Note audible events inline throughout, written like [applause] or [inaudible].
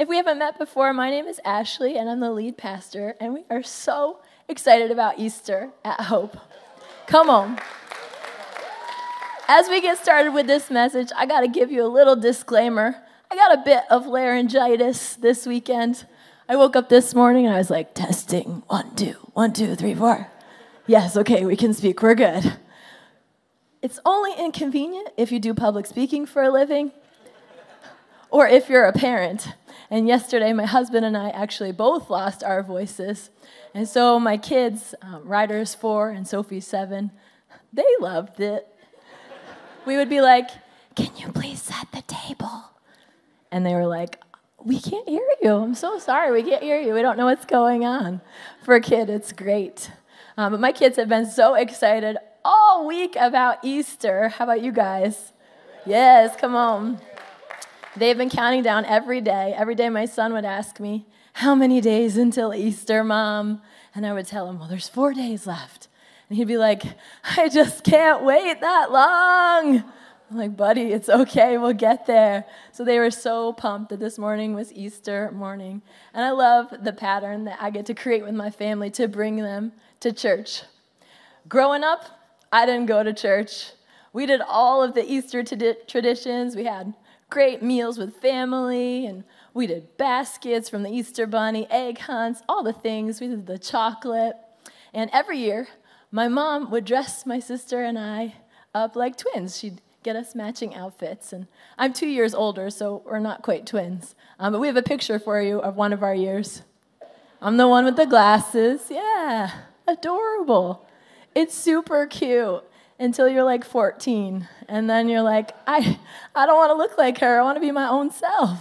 If we haven't met before, my name is Ashley, and I'm the lead pastor, and we are so excited about Easter at Hope. Come on. As we get started with this message, I got to give you a little disclaimer. I got a bit of laryngitis this weekend. I woke up this morning and I was like, testing, one, two, one, two, three, four. Yes, okay, we can speak, we're good. It's only inconvenient if you do public speaking for a living or if you're a parent. And yesterday, my husband and I actually both lost our voices. And so my kids, um, Ryder's four and Sophie's seven, they loved it we would be like, Can you please set the table? And they were like, We can't hear you. I'm so sorry. We can't hear you. We don't know what's going on. For a kid, it's great. Um, but my kids have been so excited all week about Easter. How about you guys? Yes, come on. They've been counting down every day. Every day, my son would ask me, How many days until Easter, mom? And I would tell him, Well, there's four days left. And he'd be like, I just can't wait that long. I'm like, buddy, it's okay, we'll get there. So they were so pumped that this morning was Easter morning. And I love the pattern that I get to create with my family to bring them to church. Growing up, I didn't go to church. We did all of the Easter t- traditions. We had great meals with family, and we did baskets from the Easter bunny, egg hunts, all the things. We did the chocolate. And every year, my mom would dress my sister and I up like twins. She'd get us matching outfits. And I'm two years older, so we're not quite twins. Um, but we have a picture for you of one of our years. I'm the one with the glasses. Yeah, adorable. It's super cute until you're like 14. And then you're like, I, I don't want to look like her. I want to be my own self.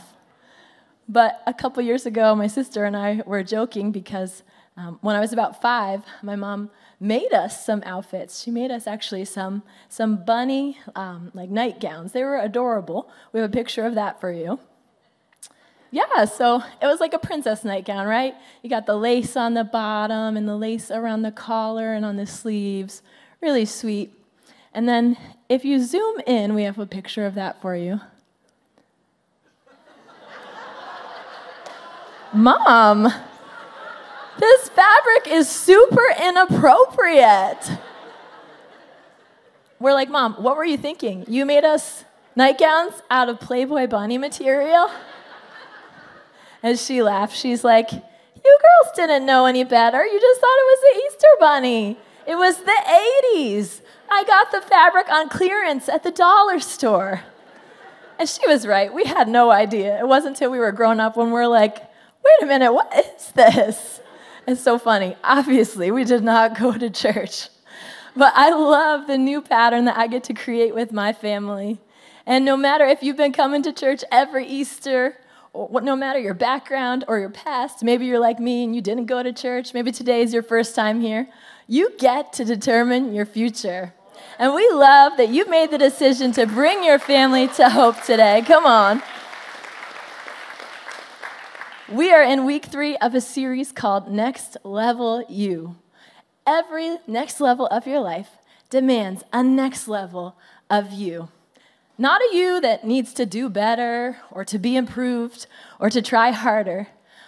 But a couple years ago, my sister and I were joking because um, when I was about five, my mom made us some outfits. She made us actually some some bunny um, like nightgowns. They were adorable. We have a picture of that for you. Yeah, so it was like a princess nightgown, right? You got the lace on the bottom and the lace around the collar and on the sleeves. Really sweet. And then if you zoom in, we have a picture of that for you. [laughs] Mom, this fabric is super inappropriate. We're like, Mom, what were you thinking? You made us nightgowns out of Playboy bunny material? And she laughed. She's like, You girls didn't know any better. You just thought it was the Easter bunny. It was the 80s. I got the fabric on clearance at the dollar store. And she was right. We had no idea. It wasn't until we were grown up when we we're like, wait a minute, what is this? It's so funny. Obviously, we did not go to church. But I love the new pattern that I get to create with my family. And no matter if you've been coming to church every Easter, no matter your background or your past, maybe you're like me and you didn't go to church, maybe today is your first time here, you get to determine your future. And we love that you've made the decision to bring your family to hope today. Come on. We are in week three of a series called Next Level You. Every next level of your life demands a next level of you. Not a you that needs to do better or to be improved or to try harder,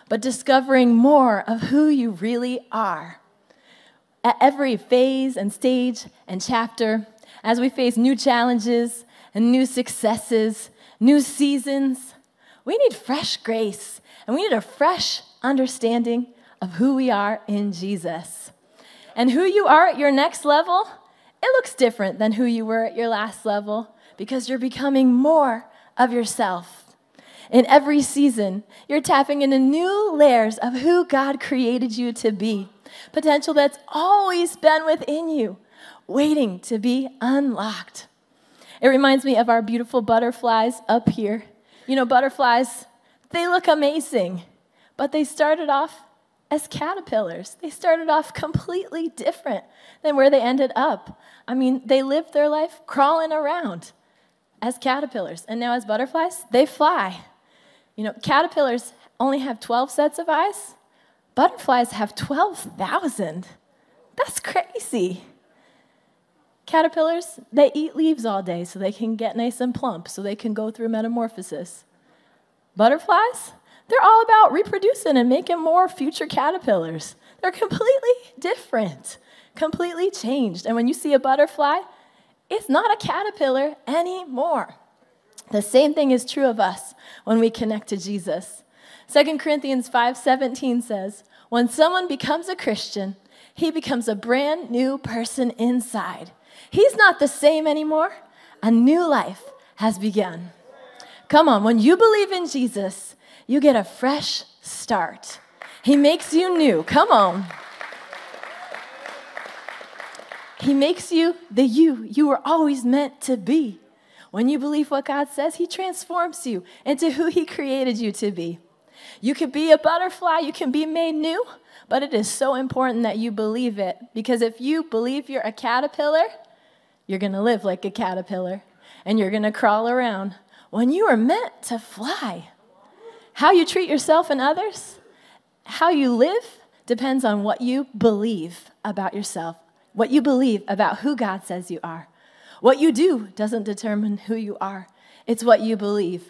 but discovering more of who you really are. At every phase and stage and chapter, as we face new challenges and new successes, new seasons, we need fresh grace and we need a fresh understanding of who we are in Jesus. And who you are at your next level, it looks different than who you were at your last level because you're becoming more of yourself. In every season, you're tapping into new layers of who God created you to be, potential that's always been within you, waiting to be unlocked. It reminds me of our beautiful butterflies up here. You know, butterflies, they look amazing, but they started off as caterpillars. They started off completely different than where they ended up. I mean, they lived their life crawling around as caterpillars, and now as butterflies, they fly. You know, caterpillars only have 12 sets of eyes, butterflies have 12,000. That's crazy. Caterpillars, they eat leaves all day so they can get nice and plump, so they can go through metamorphosis. Butterflies, they're all about reproducing and making more future caterpillars. They're completely different, completely changed. And when you see a butterfly, it's not a caterpillar anymore. The same thing is true of us when we connect to Jesus. 2 Corinthians 5:17 says, "When someone becomes a Christian, he becomes a brand new person inside. He's not the same anymore. A new life has begun." Come on, when you believe in Jesus, you get a fresh start. He makes you new. Come on. He makes you the you you were always meant to be. When you believe what God says, He transforms you into who He created you to be. You could be a butterfly, you can be made new, but it is so important that you believe it because if you believe you're a caterpillar, you're going to live like a caterpillar and you're going to crawl around when you are meant to fly. How you treat yourself and others, how you live, depends on what you believe about yourself, what you believe about who God says you are. What you do doesn't determine who you are, it's what you believe.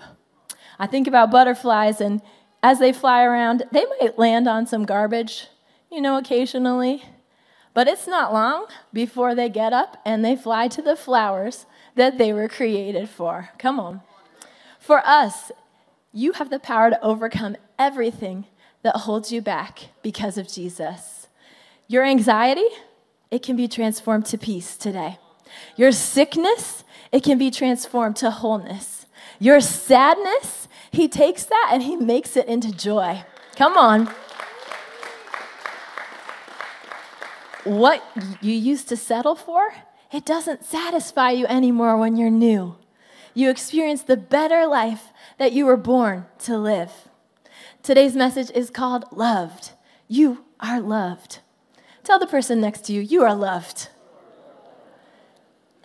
I think about butterflies, and as they fly around, they might land on some garbage, you know, occasionally. But it's not long before they get up and they fly to the flowers that they were created for. Come on. For us, you have the power to overcome everything that holds you back because of Jesus. Your anxiety, it can be transformed to peace today. Your sickness, it can be transformed to wholeness. Your sadness, he takes that and he makes it into joy. Come on. What you used to settle for, it doesn't satisfy you anymore when you're new. You experience the better life that you were born to live. Today's message is called Loved. You are loved. Tell the person next to you, you are loved.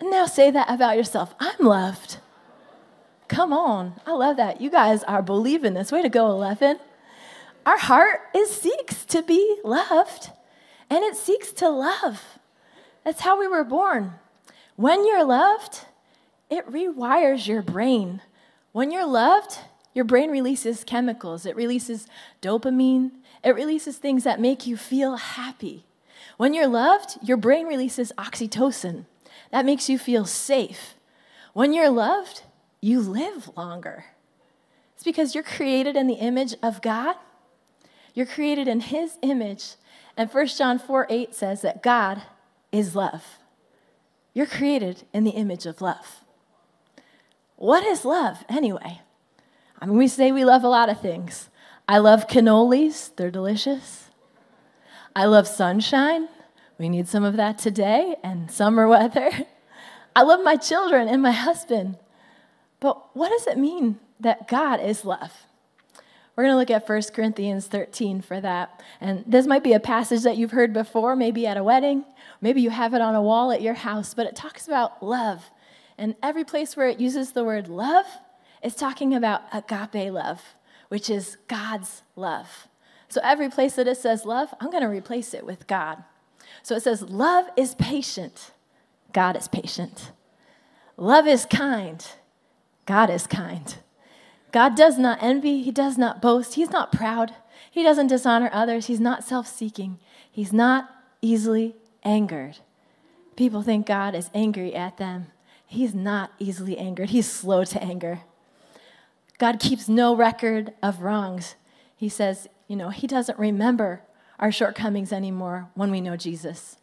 Now say that about yourself I'm loved. Come on. I love that. You guys are believing this. Way to go, 11. Our heart is seeks to be loved, and it seeks to love. That's how we were born. When you're loved, it rewires your brain. When you're loved, your brain releases chemicals. It releases dopamine. It releases things that make you feel happy. When you're loved, your brain releases oxytocin. That makes you feel safe. When you're loved, you live longer. It's because you're created in the image of God. You're created in His image. And 1 John 4 8 says that God is love. You're created in the image of love. What is love, anyway? I mean, we say we love a lot of things. I love cannolis, they're delicious. I love sunshine. We need some of that today and summer weather. [laughs] I love my children and my husband. But what does it mean that God is love? We're going to look at 1 Corinthians 13 for that. And this might be a passage that you've heard before, maybe at a wedding, maybe you have it on a wall at your house, but it talks about love. And every place where it uses the word love, it's talking about agape love, which is God's love. So every place that it says love, I'm going to replace it with God. So it says, Love is patient. God is patient. Love is kind. God is kind. God does not envy, He does not boast, He's not proud, He doesn't dishonor others, He's not self seeking, He's not easily angered. People think God is angry at them. He's not easily angered, He's slow to anger. God keeps no record of wrongs. He says, you know, He doesn't remember our shortcomings anymore when we know Jesus.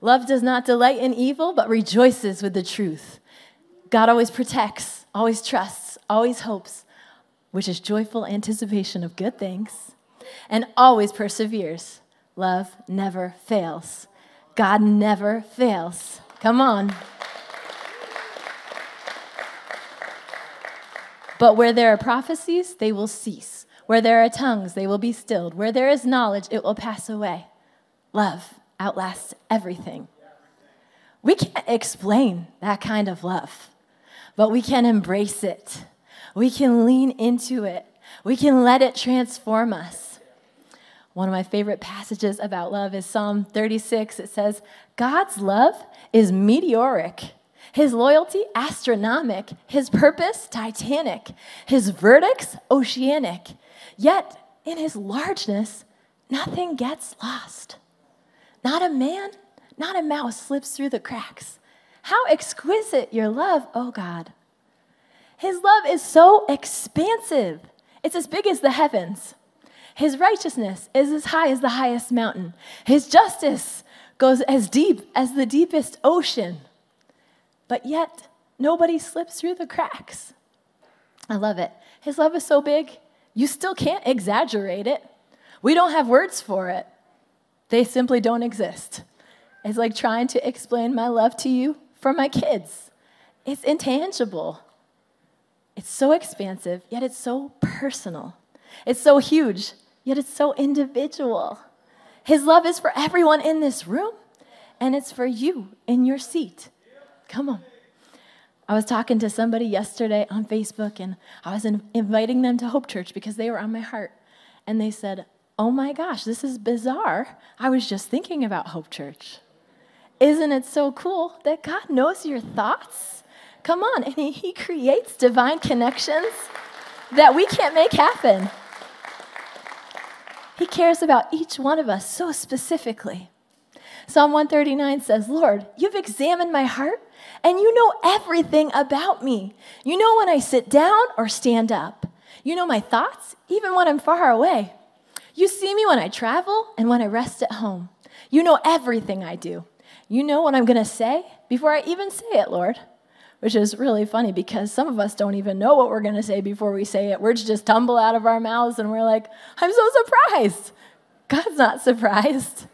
Love does not delight in evil, but rejoices with the truth. God always protects, always trusts, always hopes, which is joyful anticipation of good things, and always perseveres. Love never fails. God never fails. Come on. But where there are prophecies, they will cease. Where there are tongues, they will be stilled. Where there is knowledge, it will pass away. Love outlasts everything. We can't explain that kind of love but we can embrace it. We can lean into it. We can let it transform us. One of my favorite passages about love is Psalm 36. It says, God's love is meteoric, his loyalty astronomic, his purpose titanic, his verdicts oceanic. Yet, in his largeness, nothing gets lost. Not a man, not a mouse slips through the cracks. How exquisite your love, oh God. His love is so expansive, it's as big as the heavens. His righteousness is as high as the highest mountain. His justice goes as deep as the deepest ocean. But yet, nobody slips through the cracks. I love it. His love is so big, you still can't exaggerate it. We don't have words for it, they simply don't exist. It's like trying to explain my love to you for my kids. It's intangible. It's so expansive, yet it's so personal. It's so huge, yet it's so individual. His love is for everyone in this room, and it's for you in your seat. Come on. I was talking to somebody yesterday on Facebook, and I was in- inviting them to Hope Church because they were on my heart. And they said, Oh my gosh, this is bizarre. I was just thinking about Hope Church. Isn't it so cool that God knows your thoughts? Come on, and He, he creates divine connections that we can't make happen. He cares about each one of us so specifically. Psalm 139 says, Lord, you've examined my heart and you know everything about me. You know when I sit down or stand up. You know my thoughts, even when I'm far away. You see me when I travel and when I rest at home. You know everything I do. You know what I'm going to say before I even say it, Lord. Which is really funny because some of us don't even know what we're going to say before we say it. Words just tumble out of our mouths and we're like, I'm so surprised. God's not surprised.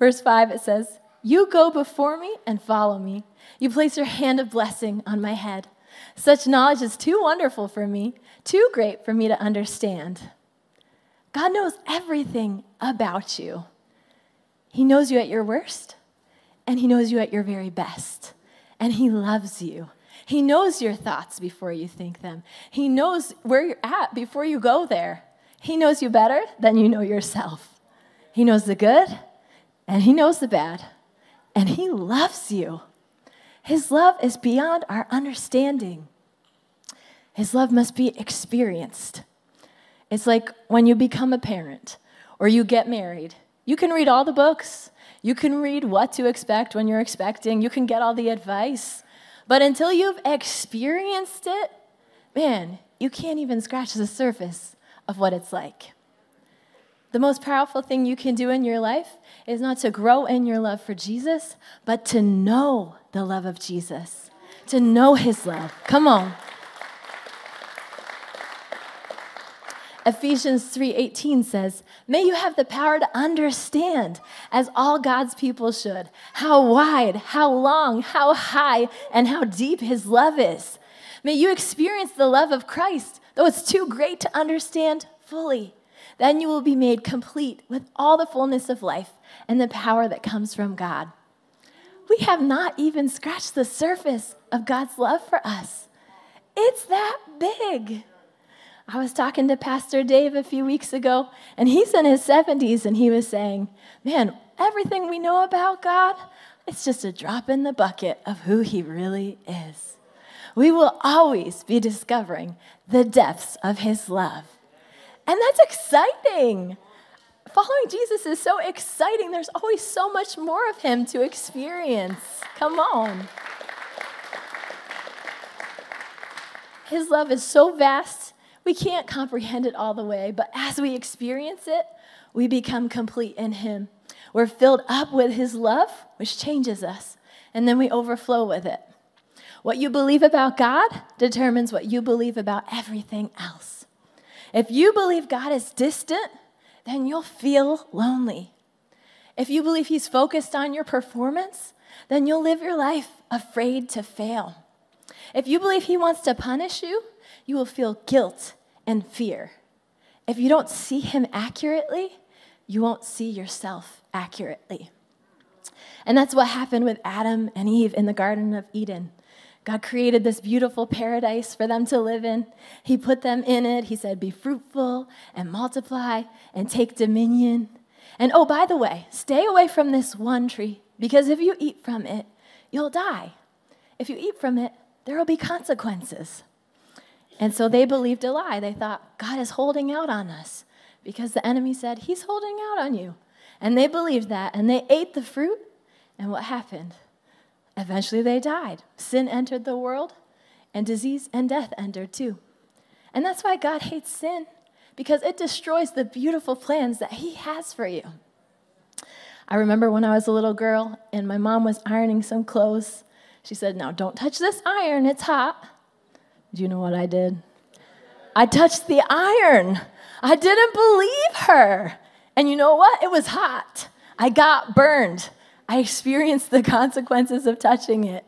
Verse 5, it says, You go before me and follow me. You place your hand of blessing on my head. Such knowledge is too wonderful for me, too great for me to understand. God knows everything about you. He knows you at your worst, and He knows you at your very best. And He loves you. He knows your thoughts before you think them. He knows where you're at before you go there. He knows you better than you know yourself. He knows the good and He knows the bad, and He loves you. His love is beyond our understanding. His love must be experienced. It's like when you become a parent or you get married. You can read all the books, you can read what to expect when you're expecting, you can get all the advice. But until you've experienced it, man, you can't even scratch the surface of what it's like. The most powerful thing you can do in your life is not to grow in your love for Jesus, but to know the love of Jesus, to know his love. Come on. Ephesians 3:18 says, "May you have the power to understand, as all God's people should, how wide, how long, how high, and how deep his love is. May you experience the love of Christ, though it's too great to understand fully." Then you will be made complete with all the fullness of life and the power that comes from God. We have not even scratched the surface of God's love for us. It's that big. I was talking to Pastor Dave a few weeks ago, and he's in his 70s, and he was saying, Man, everything we know about God, it's just a drop in the bucket of who he really is. We will always be discovering the depths of his love. And that's exciting. Following Jesus is so exciting. There's always so much more of him to experience. Come on. His love is so vast, we can't comprehend it all the way, but as we experience it, we become complete in him. We're filled up with his love, which changes us, and then we overflow with it. What you believe about God determines what you believe about everything else. If you believe God is distant, then you'll feel lonely. If you believe He's focused on your performance, then you'll live your life afraid to fail. If you believe He wants to punish you, you will feel guilt and fear. If you don't see Him accurately, you won't see yourself accurately. And that's what happened with Adam and Eve in the Garden of Eden. God created this beautiful paradise for them to live in. He put them in it. He said, Be fruitful and multiply and take dominion. And oh, by the way, stay away from this one tree because if you eat from it, you'll die. If you eat from it, there will be consequences. And so they believed a lie. They thought, God is holding out on us because the enemy said, He's holding out on you. And they believed that, and they ate the fruit. And what happened? Eventually they died. Sin entered the world, and disease and death entered too. And that's why God hates sin, because it destroys the beautiful plans that He has for you. I remember when I was a little girl and my mom was ironing some clothes. She said, Now don't touch this iron, it's hot. Do you know what I did? I touched the iron. I didn't believe her. And you know what? It was hot. I got burned. I experienced the [laughs] consequences of touching it.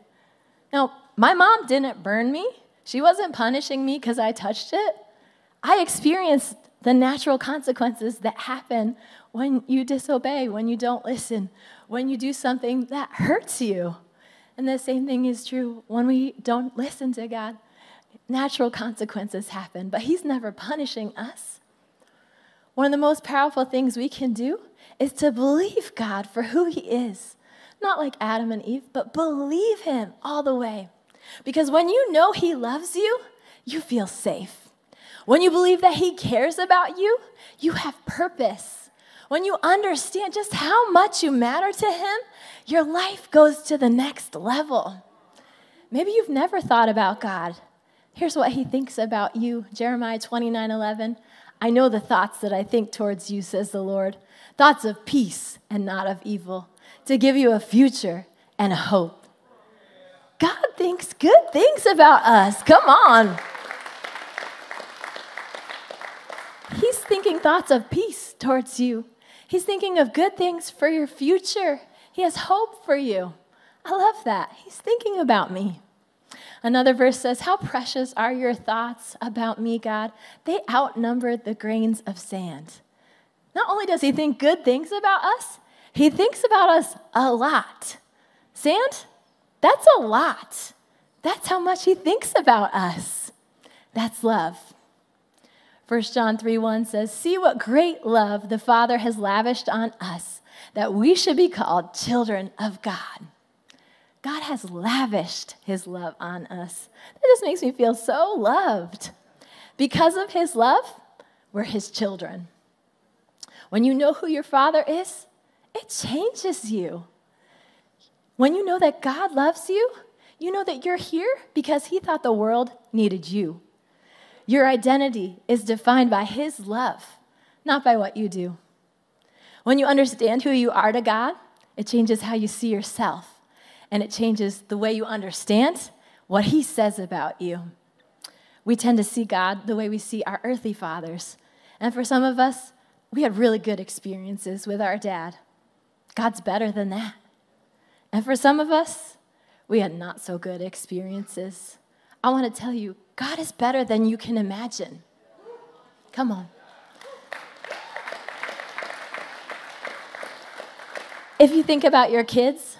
Now, my mom didn't burn me. She wasn't punishing me because I touched it. I experienced the natural consequences that happen when you disobey, when you don't listen, when you do something that hurts you. And the same thing is true when we don't listen to God. Natural consequences happen, but He's never punishing us. One of the most powerful things we can do is to believe God for who He is. Not like Adam and Eve, but believe Him all the way. Because when you know He loves you, you feel safe. When you believe that He cares about you, you have purpose. When you understand just how much you matter to Him, your life goes to the next level. Maybe you've never thought about God. Here's what He thinks about you Jeremiah 29 11. I know the thoughts that I think towards you, says the Lord thoughts of peace and not of evil, to give you a future and a hope. God thinks good things about us. Come on. He's thinking thoughts of peace towards you He's thinking of good things for your future. He has hope for you. I love that. He's thinking about me. Another verse says, How precious are your thoughts about me, God? They outnumber the grains of sand. Not only does he think good things about us, he thinks about us a lot. Sand? That's a lot. That's how much he thinks about us. That's love. 1 John 3 1 says, See what great love the Father has lavished on us, that we should be called children of God. God has lavished his love on us. That just makes me feel so loved. Because of his love, we're his children. When you know who your father is, it changes you. When you know that God loves you, you know that you're here because he thought the world needed you. Your identity is defined by His love, not by what you do. When you understand who you are to God, it changes how you see yourself, and it changes the way you understand what He says about you. We tend to see God the way we see our earthly fathers. And for some of us, we had really good experiences with our dad. God's better than that. And for some of us, we had not so good experiences. I want to tell you, God is better than you can imagine. Come on. If you think about your kids,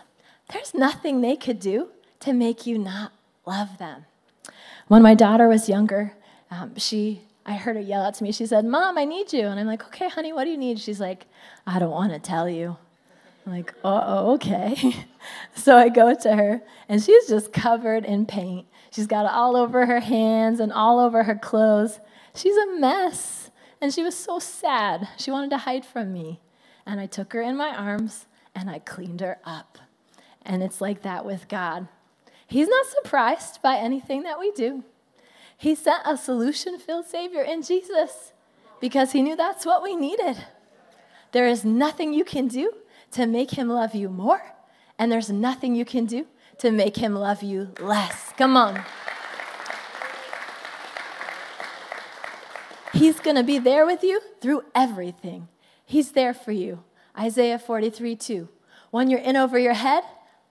there's nothing they could do to make you not love them. When my daughter was younger, um, she I heard her yell out to me. She said, "Mom, I need you." And I'm like, "Okay, honey, what do you need?" She's like, "I don't want to tell you." I'm like, "Oh, okay." [laughs] so I go to her, and she's just covered in paint. She's got it all over her hands and all over her clothes. She's a mess. And she was so sad. She wanted to hide from me. And I took her in my arms and I cleaned her up. And it's like that with God. He's not surprised by anything that we do. He sent a solution filled Savior in Jesus because He knew that's what we needed. There is nothing you can do to make Him love you more, and there's nothing you can do to make him love you less. Come on. He's going to be there with you through everything. He's there for you. Isaiah 43 2. When you're in over your head,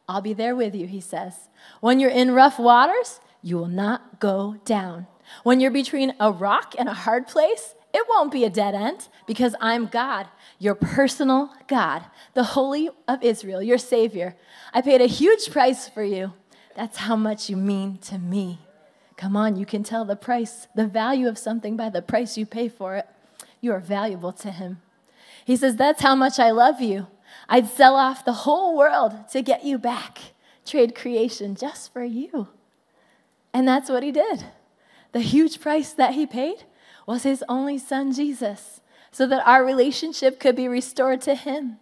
I'll be there with you, he says. When you're in rough waters, you will not go down. When you're between a rock and a hard place, it won't be a dead end because I'm God, your personal God, the Holy of Israel, your Savior. I paid a huge price for you. That's how much you mean to me. Come on, you can tell the price, the value of something by the price you pay for it. You are valuable to Him. He says, That's how much I love you. I'd sell off the whole world to get you back, trade creation just for you. And that's what He did. The huge price that he paid was his only son, Jesus, so that our relationship could be restored to him.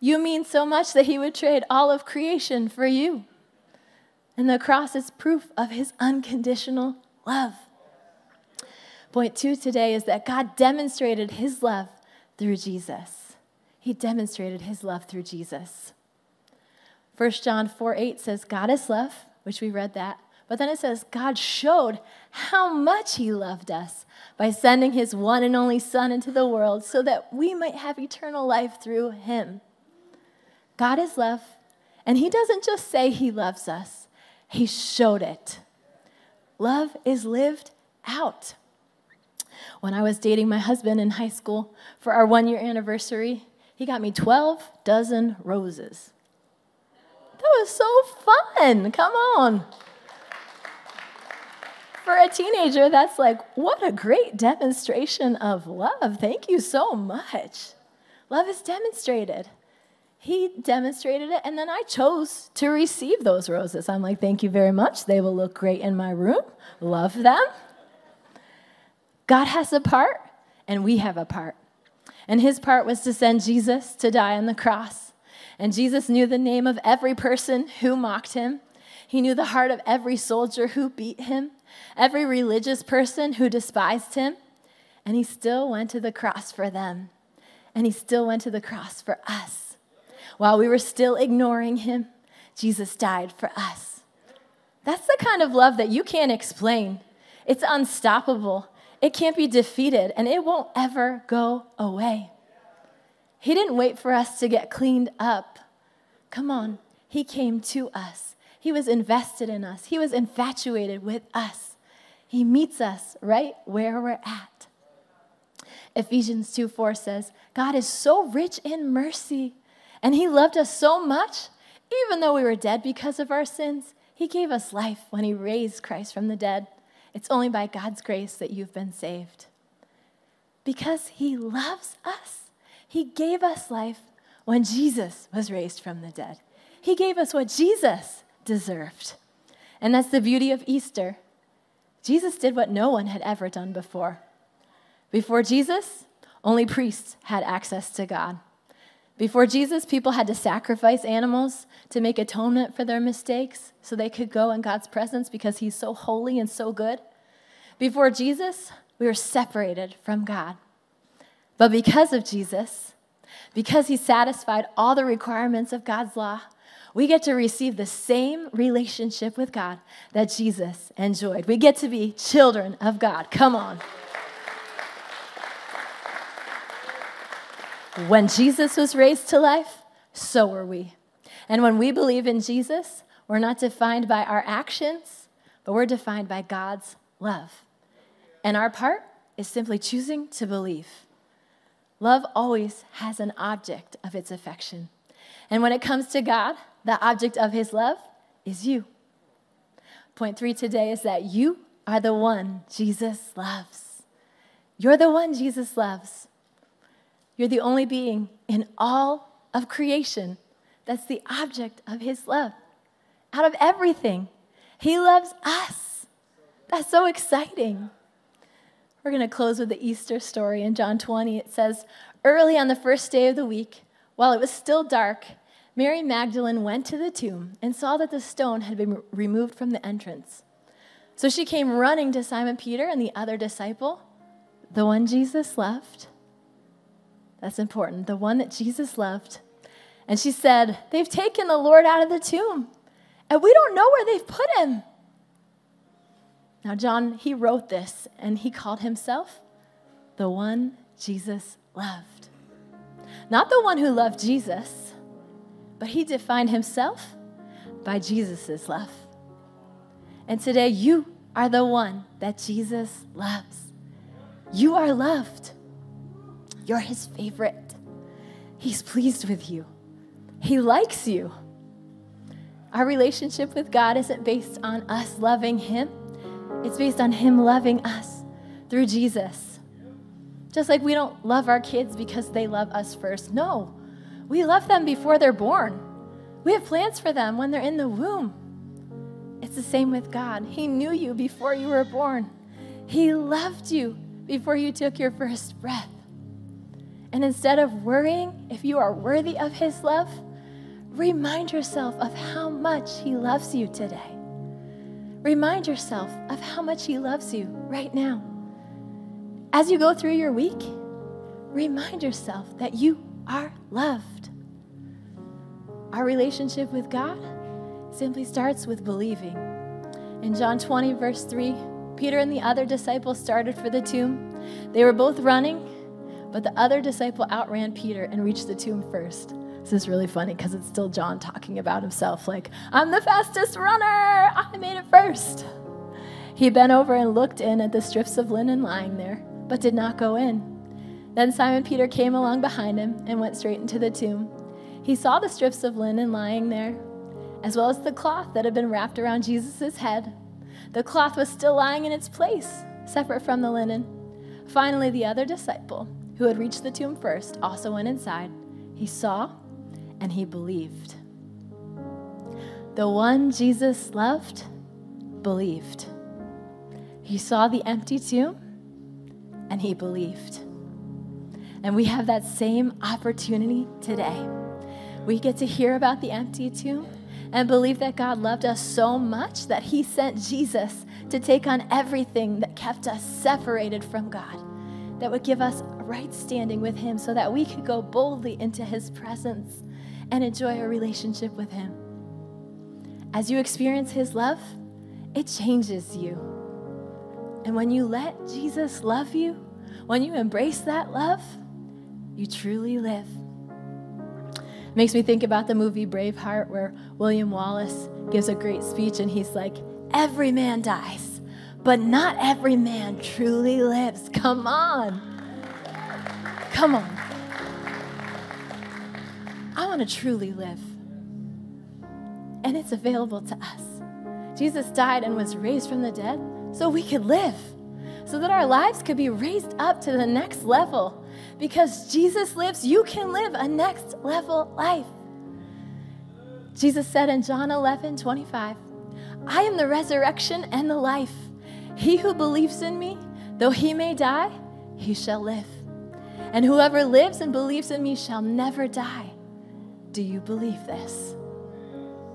You mean so much that he would trade all of creation for you. And the cross is proof of his unconditional love. Point two today is that God demonstrated his love through Jesus. He demonstrated his love through Jesus. 1 John 4 8 says, God is love, which we read that. But then it says, God showed how much he loved us by sending his one and only Son into the world so that we might have eternal life through him. God is love, and he doesn't just say he loves us, he showed it. Love is lived out. When I was dating my husband in high school for our one year anniversary, he got me 12 dozen roses. That was so fun. Come on. For a teenager, that's like, what a great demonstration of love. Thank you so much. Love is demonstrated. He demonstrated it, and then I chose to receive those roses. I'm like, thank you very much. They will look great in my room. Love them. God has a part, and we have a part. And his part was to send Jesus to die on the cross. And Jesus knew the name of every person who mocked him. He knew the heart of every soldier who beat him, every religious person who despised him. And he still went to the cross for them. And he still went to the cross for us. While we were still ignoring him, Jesus died for us. That's the kind of love that you can't explain. It's unstoppable. It can't be defeated, and it won't ever go away. He didn't wait for us to get cleaned up. Come on, He came to us. He was invested in us, He was infatuated with us. He meets us right where we're at. Ephesians 2 4 says, God is so rich in mercy, and He loved us so much, even though we were dead because of our sins, He gave us life when He raised Christ from the dead. It's only by God's grace that you've been saved. Because He loves us, He gave us life when Jesus was raised from the dead. He gave us what Jesus deserved. And that's the beauty of Easter. Jesus did what no one had ever done before. Before Jesus, only priests had access to God. Before Jesus, people had to sacrifice animals to make atonement for their mistakes so they could go in God's presence because He's so holy and so good. Before Jesus, we were separated from God. But because of Jesus, because He satisfied all the requirements of God's law, we get to receive the same relationship with God that Jesus enjoyed. We get to be children of God. Come on. When Jesus was raised to life, so were we. And when we believe in Jesus, we're not defined by our actions, but we're defined by God's love. And our part is simply choosing to believe. Love always has an object of its affection. And when it comes to God, the object of his love is you. Point three today is that you are the one Jesus loves. You're the one Jesus loves. You're the only being in all of creation that's the object of his love. Out of everything, he loves us. That's so exciting. We're going to close with the Easter story in John 20. It says, Early on the first day of the week, while it was still dark, Mary Magdalene went to the tomb and saw that the stone had been removed from the entrance. So she came running to Simon Peter and the other disciple, the one Jesus loved that's important. The one that Jesus loved. And she said, They've taken the Lord out of the tomb, and we don't know where they've put him. Now, John, he wrote this, and he called himself the one Jesus loved. Not the one who loved Jesus, but he defined himself by Jesus' love. And today, you are the one that Jesus loves. You are loved. You're his favorite. He's pleased with you, he likes you. Our relationship with God isn't based on us loving him, it's based on him loving us through Jesus. Just like we don't love our kids because they love us first. No, we love them before they're born. We have plans for them when they're in the womb. It's the same with God. He knew you before you were born. He loved you before you took your first breath. And instead of worrying if you are worthy of His love, remind yourself of how much He loves you today. Remind yourself of how much He loves you right now. As you go through your week, remind yourself that you are loved. Our relationship with God simply starts with believing. In John 20, verse 3, Peter and the other disciple started for the tomb. They were both running, but the other disciple outran Peter and reached the tomb first. This is really funny because it's still John talking about himself, like, I'm the fastest runner, I made it first. He bent over and looked in at the strips of linen lying there, but did not go in. Then Simon Peter came along behind him and went straight into the tomb. He saw the strips of linen lying there, as well as the cloth that had been wrapped around Jesus' head. The cloth was still lying in its place, separate from the linen. Finally, the other disciple, who had reached the tomb first, also went inside. He saw and he believed. The one Jesus loved believed. He saw the empty tomb and he believed. And we have that same opportunity today. We get to hear about the empty tomb and believe that God loved us so much that he sent Jesus to take on everything that kept us separated from God, that would give us right standing with him so that we could go boldly into his presence and enjoy a relationship with him. As you experience his love, it changes you. And when you let Jesus love you, when you embrace that love, you truly live. It makes me think about the movie Braveheart, where William Wallace gives a great speech and he's like, Every man dies, but not every man truly lives. Come on. Come on. Want to truly live. And it's available to us. Jesus died and was raised from the dead so we could live, so that our lives could be raised up to the next level because Jesus lives, you can live a next level life. Jesus said in John 11, 25, I am the resurrection and the life. He who believes in me, though he may die, he shall live. And whoever lives and believes in me shall never die. Do you believe this?